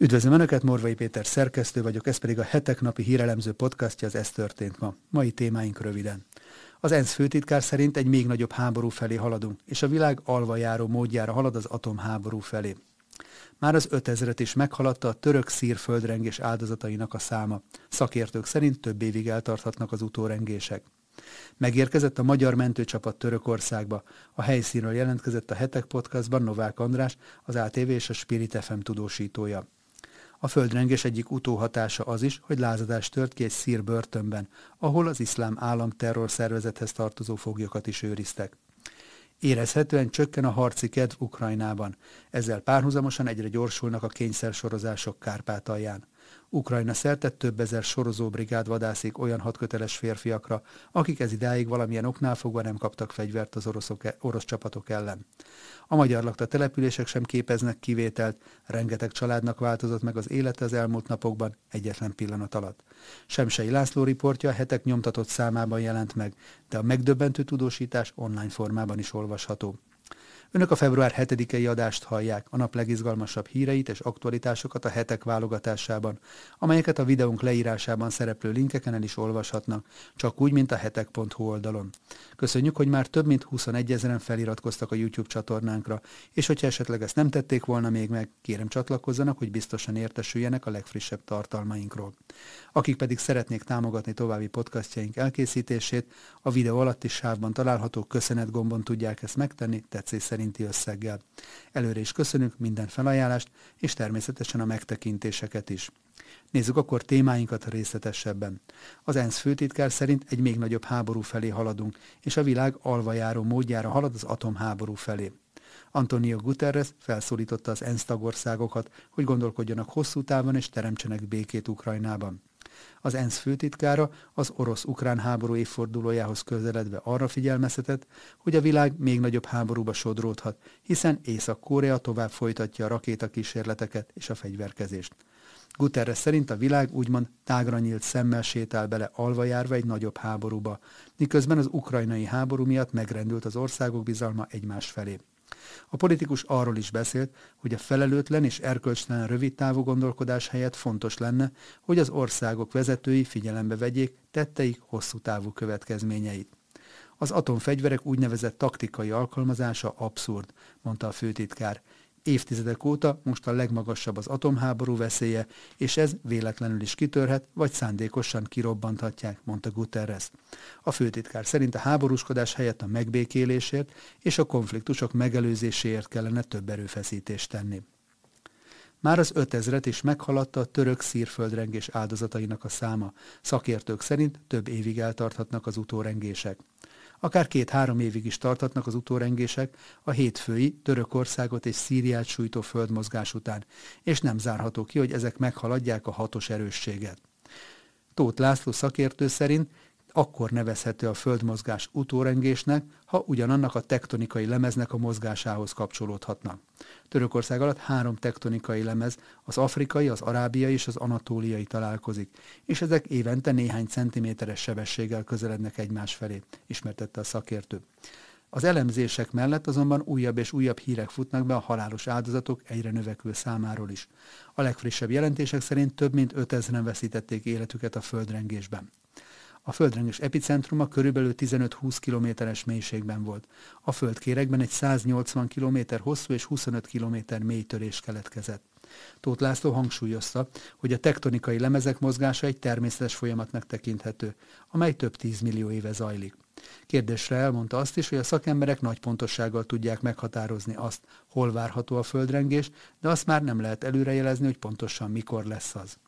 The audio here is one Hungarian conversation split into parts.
Üdvözlöm Önöket, Morvai Péter szerkesztő vagyok, ez pedig a hetek napi hírelemző podcastja, az Ez történt ma. Mai témáink röviden. Az ENSZ főtitkár szerint egy még nagyobb háború felé haladunk, és a világ alvajáró módjára halad az atomháború felé. Már az 5000-et is meghaladta a török-szír földrengés áldozatainak a száma. Szakértők szerint több évig eltarthatnak az utórengések. Megérkezett a magyar mentőcsapat Törökországba. A helyszínről jelentkezett a Hetek Podcastban Novák András, az ATV és a Spirit FM tudósítója. A földrengés egyik utóhatása az is, hogy lázadás tört ki egy szír börtönben, ahol az iszlám állam terrorszervezethez tartozó foglyokat is őriztek. Érezhetően csökken a harci kedv Ukrajnában, ezzel párhuzamosan egyre gyorsulnak a kényszersorozások Kárpátalján. Ukrajna szerte több ezer sorozóbrigád vadászik olyan hatköteles férfiakra, akik ez idáig valamilyen oknál fogva nem kaptak fegyvert az oroszok, e- orosz csapatok ellen. A magyar lakta települések sem képeznek kivételt, rengeteg családnak változott meg az élete az elmúlt napokban, egyetlen pillanat alatt. Semsei László riportja hetek nyomtatott számában jelent meg, de a megdöbbentő tudósítás online formában is olvasható. Önök a február 7-i adást hallják, a nap legizgalmasabb híreit és aktualitásokat a hetek válogatásában, amelyeket a videónk leírásában szereplő linkeken el is olvashatnak, csak úgy, mint a hetek.hu oldalon. Köszönjük, hogy már több mint 21 ezeren feliratkoztak a YouTube csatornánkra, és hogyha esetleg ezt nem tették volna még meg, kérem csatlakozzanak, hogy biztosan értesüljenek a legfrissebb tartalmainkról. Akik pedig szeretnék támogatni további podcastjaink elkészítését, a videó alatti sávban található köszönet gombon tudják ezt megtenni tetszés szerinti összeggel. Előre is köszönünk minden felajánlást, és természetesen a megtekintéseket is. Nézzük akkor témáinkat részletesebben. Az ENSZ főtitkár szerint egy még nagyobb háború felé haladunk, és a világ alvajáró módjára halad az atomháború felé. Antonio Guterres felszólította az ENSZ tagországokat, hogy gondolkodjanak hosszú távon és teremtsenek békét Ukrajnában. Az ENSZ főtitkára az orosz-ukrán háború évfordulójához közeledve arra figyelmeztetett, hogy a világ még nagyobb háborúba sodródhat, hiszen Észak-Korea tovább folytatja a rakétakísérleteket és a fegyverkezést. Guterres szerint a világ úgymond tágra nyílt szemmel sétál bele alvajárva egy nagyobb háborúba, miközben az ukrajnai háború miatt megrendült az országok bizalma egymás felé. A politikus arról is beszélt, hogy a felelőtlen és erkölcstelen rövid távú gondolkodás helyett fontos lenne, hogy az országok vezetői figyelembe vegyék tetteik hosszú távú következményeit. Az atomfegyverek úgynevezett taktikai alkalmazása abszurd, mondta a főtitkár. Évtizedek óta most a legmagasabb az atomháború veszélye, és ez véletlenül is kitörhet, vagy szándékosan kirobbanthatják, mondta Guterres. A főtitkár szerint a háborúskodás helyett a megbékélésért és a konfliktusok megelőzéséért kellene több erőfeszítést tenni. Már az 5000-et is meghaladta a török szírföldrengés áldozatainak a száma. Szakértők szerint több évig eltarthatnak az utórengések. Akár két-három évig is tartatnak az utórengések a hétfői Törökországot és Szíriát sújtó földmozgás után, és nem zárható ki, hogy ezek meghaladják a hatos erősséget. Tóth László szakértő szerint akkor nevezhető a földmozgás utórengésnek, ha ugyanannak a tektonikai lemeznek a mozgásához kapcsolódhatnak. Törökország alatt három tektonikai lemez, az afrikai, az arábiai és az anatóliai találkozik, és ezek évente néhány centiméteres sebességgel közelednek egymás felé, ismertette a szakértő. Az elemzések mellett azonban újabb és újabb hírek futnak be a halálos áldozatok egyre növekvő számáról is. A legfrissebb jelentések szerint több mint 5000-en veszítették életüket a földrengésben. A földrengés epicentruma körülbelül 15-20 kilométeres mélységben volt. A földkérekben egy 180 km hosszú és 25 km mély törés keletkezett. Tóth László hangsúlyozta, hogy a tektonikai lemezek mozgása egy természetes folyamatnak tekinthető, amely több tízmillió éve zajlik. Kérdésre elmondta azt is, hogy a szakemberek nagy pontossággal tudják meghatározni azt, hol várható a földrengés, de azt már nem lehet előrejelezni, hogy pontosan mikor lesz az.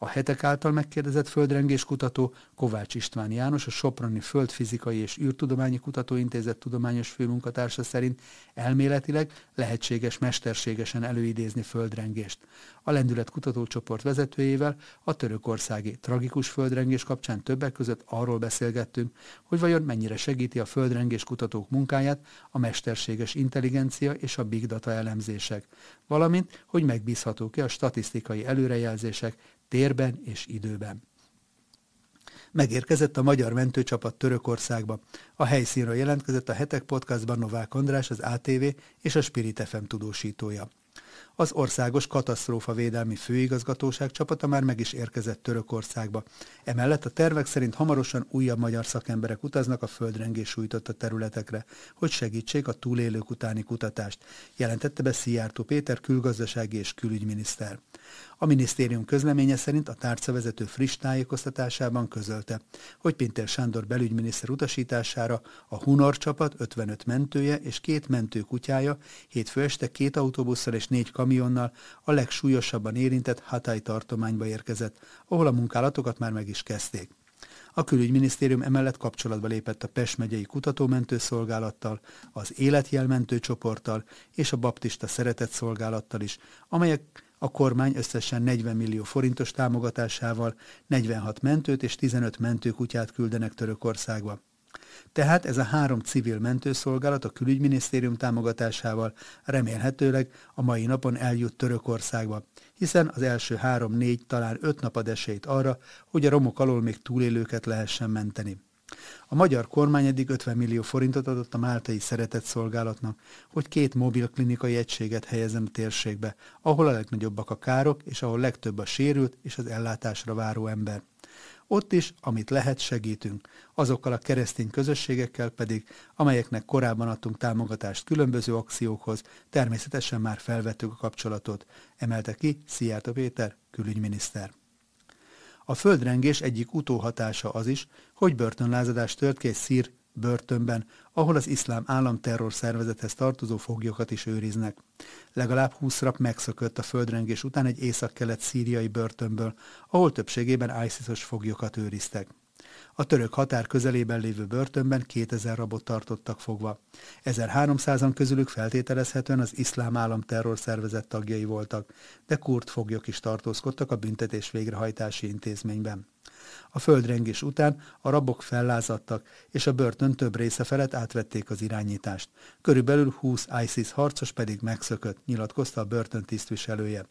A hetek által megkérdezett földrengéskutató Kovács István János, a Soproni Földfizikai és űrtudományi Kutatóintézet tudományos főmunkatársa szerint elméletileg lehetséges mesterségesen előidézni földrengést. A lendület kutatócsoport vezetőjével a törökországi tragikus földrengés kapcsán többek között arról beszélgettünk, hogy vajon mennyire segíti a földrengés kutatók munkáját a mesterséges intelligencia és a big data elemzések, valamint hogy megbízhatók-e a statisztikai előrejelzések térben és időben. Megérkezett a magyar mentőcsapat Törökországba. A helyszínről jelentkezett a Hetek Podcastban Novák András, az ATV és a Spirit FM tudósítója. Az országos katasztrófa védelmi főigazgatóság csapata már meg is érkezett Törökországba. Emellett a tervek szerint hamarosan újabb magyar szakemberek utaznak a földrengés sújtotta területekre, hogy segítsék a túlélők utáni kutatást, jelentette be Szijjártó Péter külgazdasági és külügyminiszter. A minisztérium közleménye szerint a tárcavezető friss tájékoztatásában közölte, hogy Pintér Sándor belügyminiszter utasítására a Hunor csapat 55 mentője és két mentőkutyája hétfő este két autóbusszal és négy kamionnal a legsúlyosabban érintett Hatay tartományba érkezett, ahol a munkálatokat már meg is kezdték. A külügyminisztérium emellett kapcsolatba lépett a Pest megyei kutatómentőszolgálattal, az életjelmentő csoporttal és a baptista szeretett szolgálattal is, amelyek a kormány összesen 40 millió forintos támogatásával 46 mentőt és 15 mentőkutyát küldenek Törökországba. Tehát ez a három civil mentőszolgálat a külügyminisztérium támogatásával remélhetőleg a mai napon eljut Törökországba, hiszen az első három-négy, talán öt nap ad esélyt arra, hogy a romok alól még túlélőket lehessen menteni. A magyar kormány eddig 50 millió forintot adott a Máltai Szeretett Szolgálatnak, hogy két mobil klinikai egységet helyezzen a térségbe, ahol a legnagyobbak a károk, és ahol legtöbb a sérült és az ellátásra váró ember. Ott is, amit lehet, segítünk, azokkal a keresztény közösségekkel pedig, amelyeknek korábban adtunk támogatást különböző akciókhoz, természetesen már felvettük a kapcsolatot, emelte ki Szijjártó Péter, külügyminiszter. A földrengés egyik utóhatása az is, hogy börtönlázadás tört ki egy szír börtönben, ahol az iszlám állam terrorszervezethez tartozó foglyokat is őriznek. Legalább 20 rap megszökött a földrengés után egy észak-kelet szíriai börtönből, ahol többségében ISIS-os foglyokat őriztek. A török határ közelében lévő börtönben 2000 rabot tartottak fogva. 1300-an közülük feltételezhetően az iszlám állam terrorszervezet tagjai voltak, de kurt foglyok is tartózkodtak a büntetés végrehajtási intézményben. A földrengés után a rabok fellázadtak, és a börtön több része felett átvették az irányítást. Körülbelül 20 ISIS harcos pedig megszökött, nyilatkozta a börtön tisztviselője.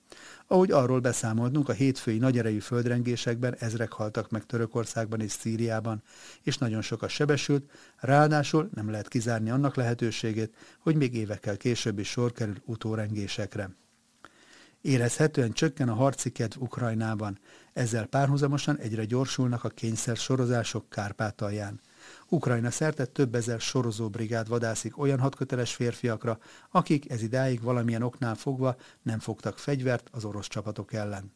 Ahogy arról beszámoltunk, a hétfői nagyerejű földrengésekben ezrek haltak meg Törökországban és Szíriában, és nagyon sok a sebesült, ráadásul nem lehet kizárni annak lehetőségét, hogy még évekkel később is sor kerül utórengésekre. Érezhetően csökken a harci kedv Ukrajnában, ezzel párhuzamosan egyre gyorsulnak a kényszer sorozások Kárpátalján. Ukrajna szerte több ezer sorozóbrigád vadászik olyan hadköteles férfiakra, akik ez idáig valamilyen oknál fogva nem fogtak fegyvert az orosz csapatok ellen.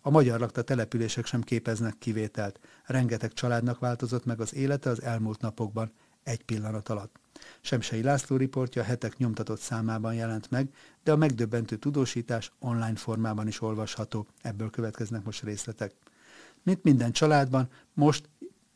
A magyar lakta települések sem képeznek kivételt. Rengeteg családnak változott meg az élete az elmúlt napokban, egy pillanat alatt. Semsei László riportja hetek nyomtatott számában jelent meg, de a megdöbbentő tudósítás online formában is olvasható. Ebből következnek most részletek. Mint minden családban, most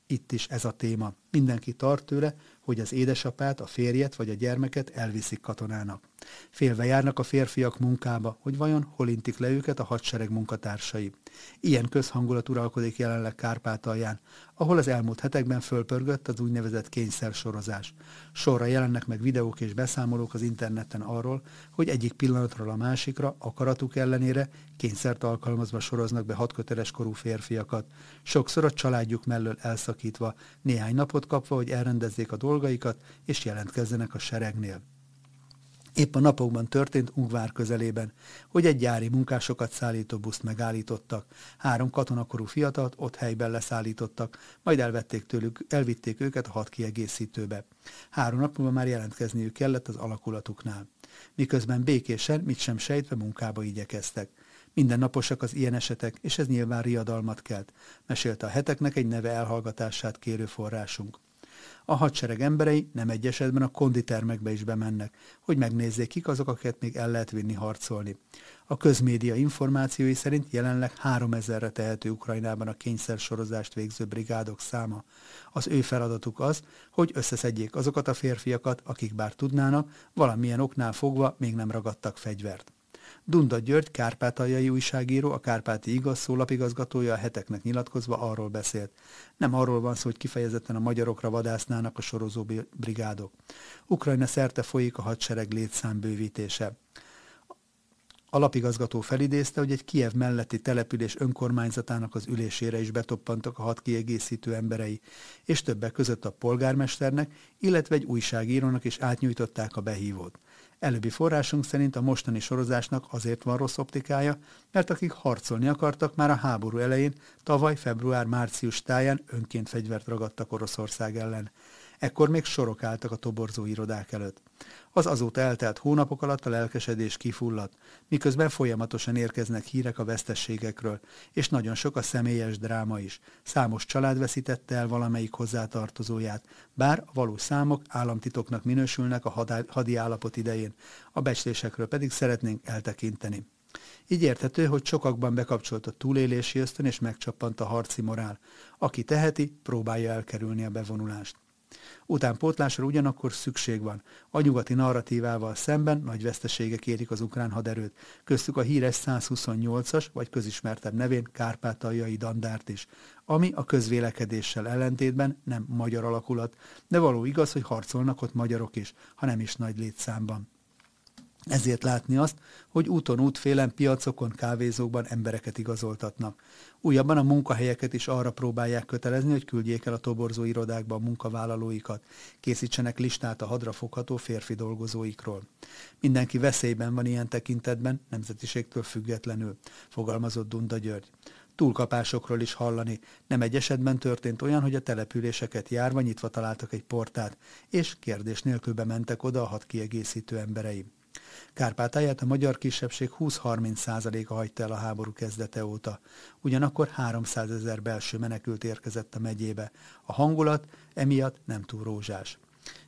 itt is ez a téma. Mindenki tart tőle, hogy az édesapát, a férjet vagy a gyermeket elviszik katonának. Félve járnak a férfiak munkába, hogy vajon hol intik le őket a hadsereg munkatársai. Ilyen közhangulat uralkodik jelenleg Kárpátalján, ahol az elmúlt hetekben fölpörgött az úgynevezett kényszersorozás. Sorra jelennek meg videók és beszámolók az interneten arról, hogy egyik pillanatról a másikra, akaratuk ellenére kényszert alkalmazva soroznak be hatköteles korú férfiakat, sokszor a családjuk mellől elszakítva, néhány napot kapva, hogy elrendezzék a dolgaikat és jelentkezzenek a seregnél. Épp a napokban történt Ungvár közelében, hogy egy gyári munkásokat szállító buszt megállítottak. Három katonakorú fiatalt ott helyben leszállítottak, majd elvették tőlük, elvitték őket a hat kiegészítőbe. Három nap múlva már jelentkezniük kellett az alakulatuknál. Miközben békésen, mit sem sejtve munkába igyekeztek. Minden naposak az ilyen esetek, és ez nyilván riadalmat kelt, mesélte a heteknek egy neve elhallgatását kérő forrásunk. A hadsereg emberei nem egy esetben a konditermekbe is bemennek, hogy megnézzék kik azok, akiket még el lehet vinni harcolni. A közmédia információi szerint jelenleg 3000-re tehető Ukrajnában a kényszersorozást végző brigádok száma. Az ő feladatuk az, hogy összeszedjék azokat a férfiakat, akik bár tudnának, valamilyen oknál fogva még nem ragadtak fegyvert. Dunda György, kárpátaljai újságíró, a Kárpáti Igaz szólapigazgatója a heteknek nyilatkozva arról beszélt. Nem arról van szó, hogy kifejezetten a magyarokra vadásznának a sorozó brigádok. Ukrajna szerte folyik a hadsereg létszám bővítése. A lapigazgató felidézte, hogy egy Kiev melletti település önkormányzatának az ülésére is betoppantak a hat kiegészítő emberei, és többek között a polgármesternek, illetve egy újságírónak is átnyújtották a behívót. Előbbi forrásunk szerint a mostani sorozásnak azért van rossz optikája, mert akik harcolni akartak, már a háború elején, tavaly február-március táján önként fegyvert ragadtak Oroszország ellen. Ekkor még sorok álltak a toborzó irodák előtt. Az azóta eltelt hónapok alatt a lelkesedés kifulladt, miközben folyamatosan érkeznek hírek a vesztességekről, és nagyon sok a személyes dráma is. Számos család veszítette el valamelyik hozzátartozóját, bár a valós számok államtitoknak minősülnek a hadi állapot idején, a becslésekről pedig szeretnénk eltekinteni. Így érthető, hogy sokakban bekapcsolt a túlélési ösztön és megcsappant a harci morál. Aki teheti, próbálja elkerülni a bevonulást. Utánpótlásra ugyanakkor szükség van. A nyugati narratívával szemben nagy veszteségek érik az ukrán haderőt, köztük a híres 128-as, vagy közismertebb nevén kárpátaljai dandárt is, ami a közvélekedéssel ellentétben nem magyar alakulat, de való igaz, hogy harcolnak ott magyarok is, ha nem is nagy létszámban. Ezért látni azt, hogy úton útfélen piacokon, kávézókban embereket igazoltatnak. Újabban a munkahelyeket is arra próbálják kötelezni, hogy küldjék el a toborzó irodákba a munkavállalóikat, készítsenek listát a hadra fogható férfi dolgozóikról. Mindenki veszélyben van ilyen tekintetben, nemzetiségtől függetlenül, fogalmazott Dunda György túlkapásokról is hallani. Nem egy esetben történt olyan, hogy a településeket járva nyitva találtak egy portát, és kérdés nélkül bementek oda a hat kiegészítő emberei. Kárpátáját a magyar kisebbség 20-30%-a hagyta el a háború kezdete óta. Ugyanakkor 300 ezer belső menekült érkezett a megyébe. A hangulat emiatt nem túl rózsás.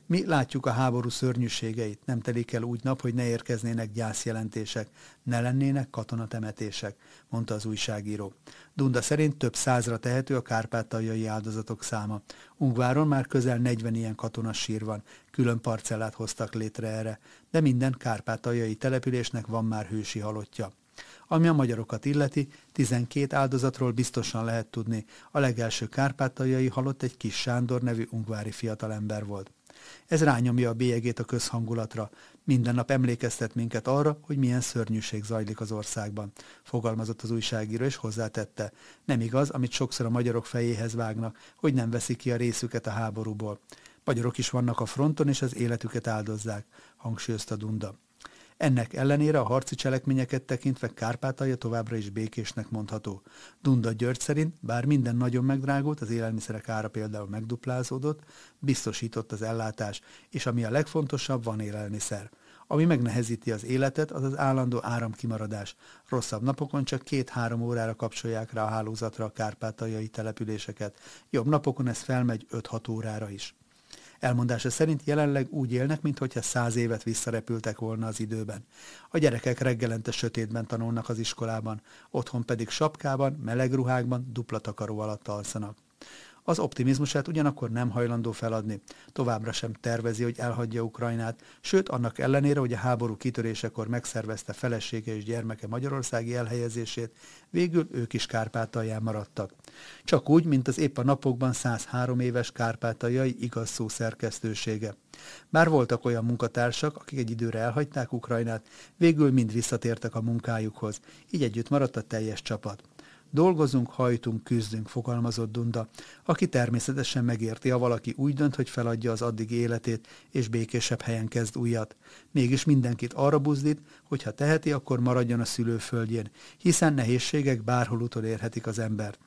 Mi látjuk a háború szörnyűségeit, nem telik el úgy nap, hogy ne érkeznének gyászjelentések, ne lennének katonatemetések, mondta az újságíró. Dunda szerint több százra tehető a kárpátaljai áldozatok száma. Ungváron már közel 40 ilyen sír van, külön parcellát hoztak létre erre, de minden kárpátaljai településnek van már hősi halottja. Ami a magyarokat illeti, 12 áldozatról biztosan lehet tudni. A legelső kárpátaljai halott egy kis Sándor nevű ungvári fiatalember volt. Ez rányomja a bélyegét a közhangulatra. Minden nap emlékeztet minket arra, hogy milyen szörnyűség zajlik az országban. Fogalmazott az újságíró, és hozzátette. Nem igaz, amit sokszor a magyarok fejéhez vágnak, hogy nem veszik ki a részüket a háborúból. Magyarok is vannak a fronton, és az életüket áldozzák, hangsúlyozta Dunda. Ennek ellenére a harci cselekményeket tekintve Kárpátalja továbbra is békésnek mondható. Dunda György szerint, bár minden nagyon megdrágult, az élelmiszerek ára például megduplázódott, biztosított az ellátás, és ami a legfontosabb, van élelmiszer. Ami megnehezíti az életet, az az állandó áramkimaradás. Rosszabb napokon csak két-három órára kapcsolják rá a hálózatra a kárpátaljai településeket. Jobb napokon ez felmegy 5-6 órára is. Elmondása szerint jelenleg úgy élnek, mintha száz évet visszarepültek volna az időben. A gyerekek reggelente sötétben tanulnak az iskolában, otthon pedig sapkában, meleg ruhákban, dupla takaró alatt alszanak. Az optimizmusát ugyanakkor nem hajlandó feladni. Továbbra sem tervezi, hogy elhagyja Ukrajnát, sőt annak ellenére, hogy a háború kitörésekor megszervezte felesége és gyermeke magyarországi elhelyezését, végül ők is Kárpátalján maradtak. Csak úgy, mint az épp a napokban 103 éves kárpátaljai igaz szó szerkesztősége. Bár voltak olyan munkatársak, akik egy időre elhagyták Ukrajnát, végül mind visszatértek a munkájukhoz, így együtt maradt a teljes csapat. Dolgozunk, hajtunk, küzdünk, fogalmazott Dunda, aki természetesen megérti, ha valaki úgy dönt, hogy feladja az addig életét, és békésebb helyen kezd újat. Mégis mindenkit arra buzdít, hogy ha teheti, akkor maradjon a szülőföldjén, hiszen nehézségek bárhol utolérhetik az embert.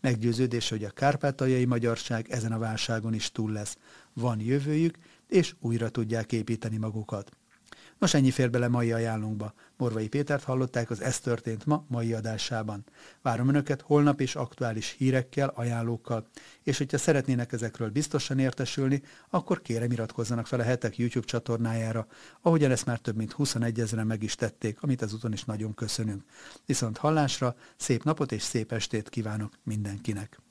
Meggyőződés, hogy a kárpátaljai magyarság ezen a válságon is túl lesz. Van jövőjük, és újra tudják építeni magukat. Nos, ennyi fér bele mai ajánlónkba. Morvai Pétert hallották az Ez történt ma mai adásában. Várom Önöket holnap is aktuális hírekkel, ajánlókkal, és hogyha szeretnének ezekről biztosan értesülni, akkor kérem iratkozzanak fel a hetek YouTube csatornájára, ahogyan ezt már több mint 21 ezeren meg is tették, amit ezúton is nagyon köszönünk. Viszont hallásra, szép napot és szép estét kívánok mindenkinek!